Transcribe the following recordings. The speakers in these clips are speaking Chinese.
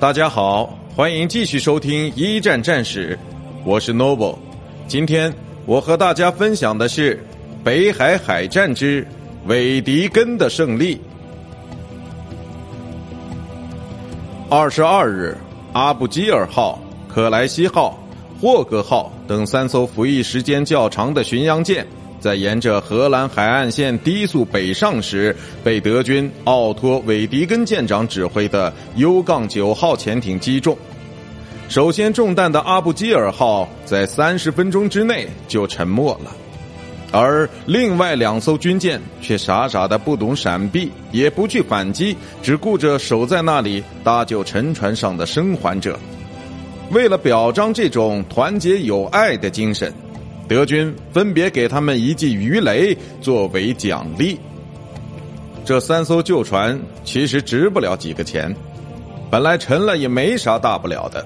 大家好，欢迎继续收听一战战史，我是 Noble。今天我和大家分享的是北海海战之韦迪根的胜利。二十二日，阿布基尔号、克莱西号、霍格号等三艘服役时间较长的巡洋舰。在沿着荷兰海岸线低速北上时，被德军奥托·韦迪根舰长指挥的 U-9 号潜艇击中。首先中弹的阿布基尔号在三十分钟之内就沉没了，而另外两艘军舰却傻傻的不懂闪避，也不去反击，只顾着守在那里搭救沉船上的生还者。为了表彰这种团结友爱的精神。德军分别给他们一记鱼雷作为奖励。这三艘旧船其实值不了几个钱，本来沉了也没啥大不了的。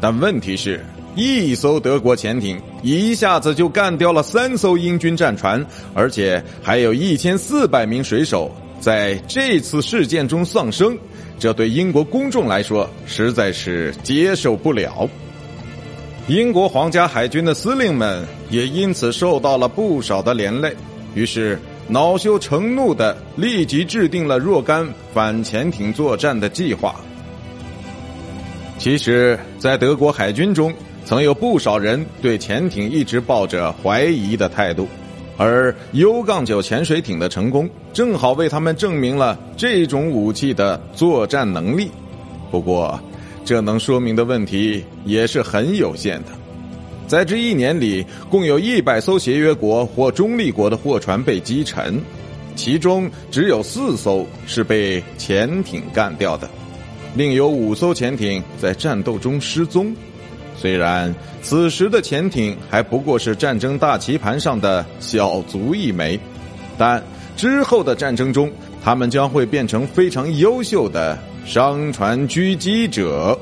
但问题是，一艘德国潜艇一下子就干掉了三艘英军战船，而且还有一千四百名水手在这次事件中丧生，这对英国公众来说实在是接受不了。英国皇家海军的司令们也因此受到了不少的连累，于是恼羞成怒的立即制定了若干反潜艇作战的计划。其实，在德国海军中，曾有不少人对潜艇一直抱着怀疑的态度，而 U-9 潜水艇的成功，正好为他们证明了这种武器的作战能力。不过，这能说明的问题也是很有限的。在这一年里，共有一百艘协约国或中立国的货船被击沉，其中只有四艘是被潜艇干掉的，另有五艘潜艇在战斗中失踪。虽然此时的潜艇还不过是战争大棋盘上的小卒一枚，但之后的战争中，他们将会变成非常优秀的。商船狙击者。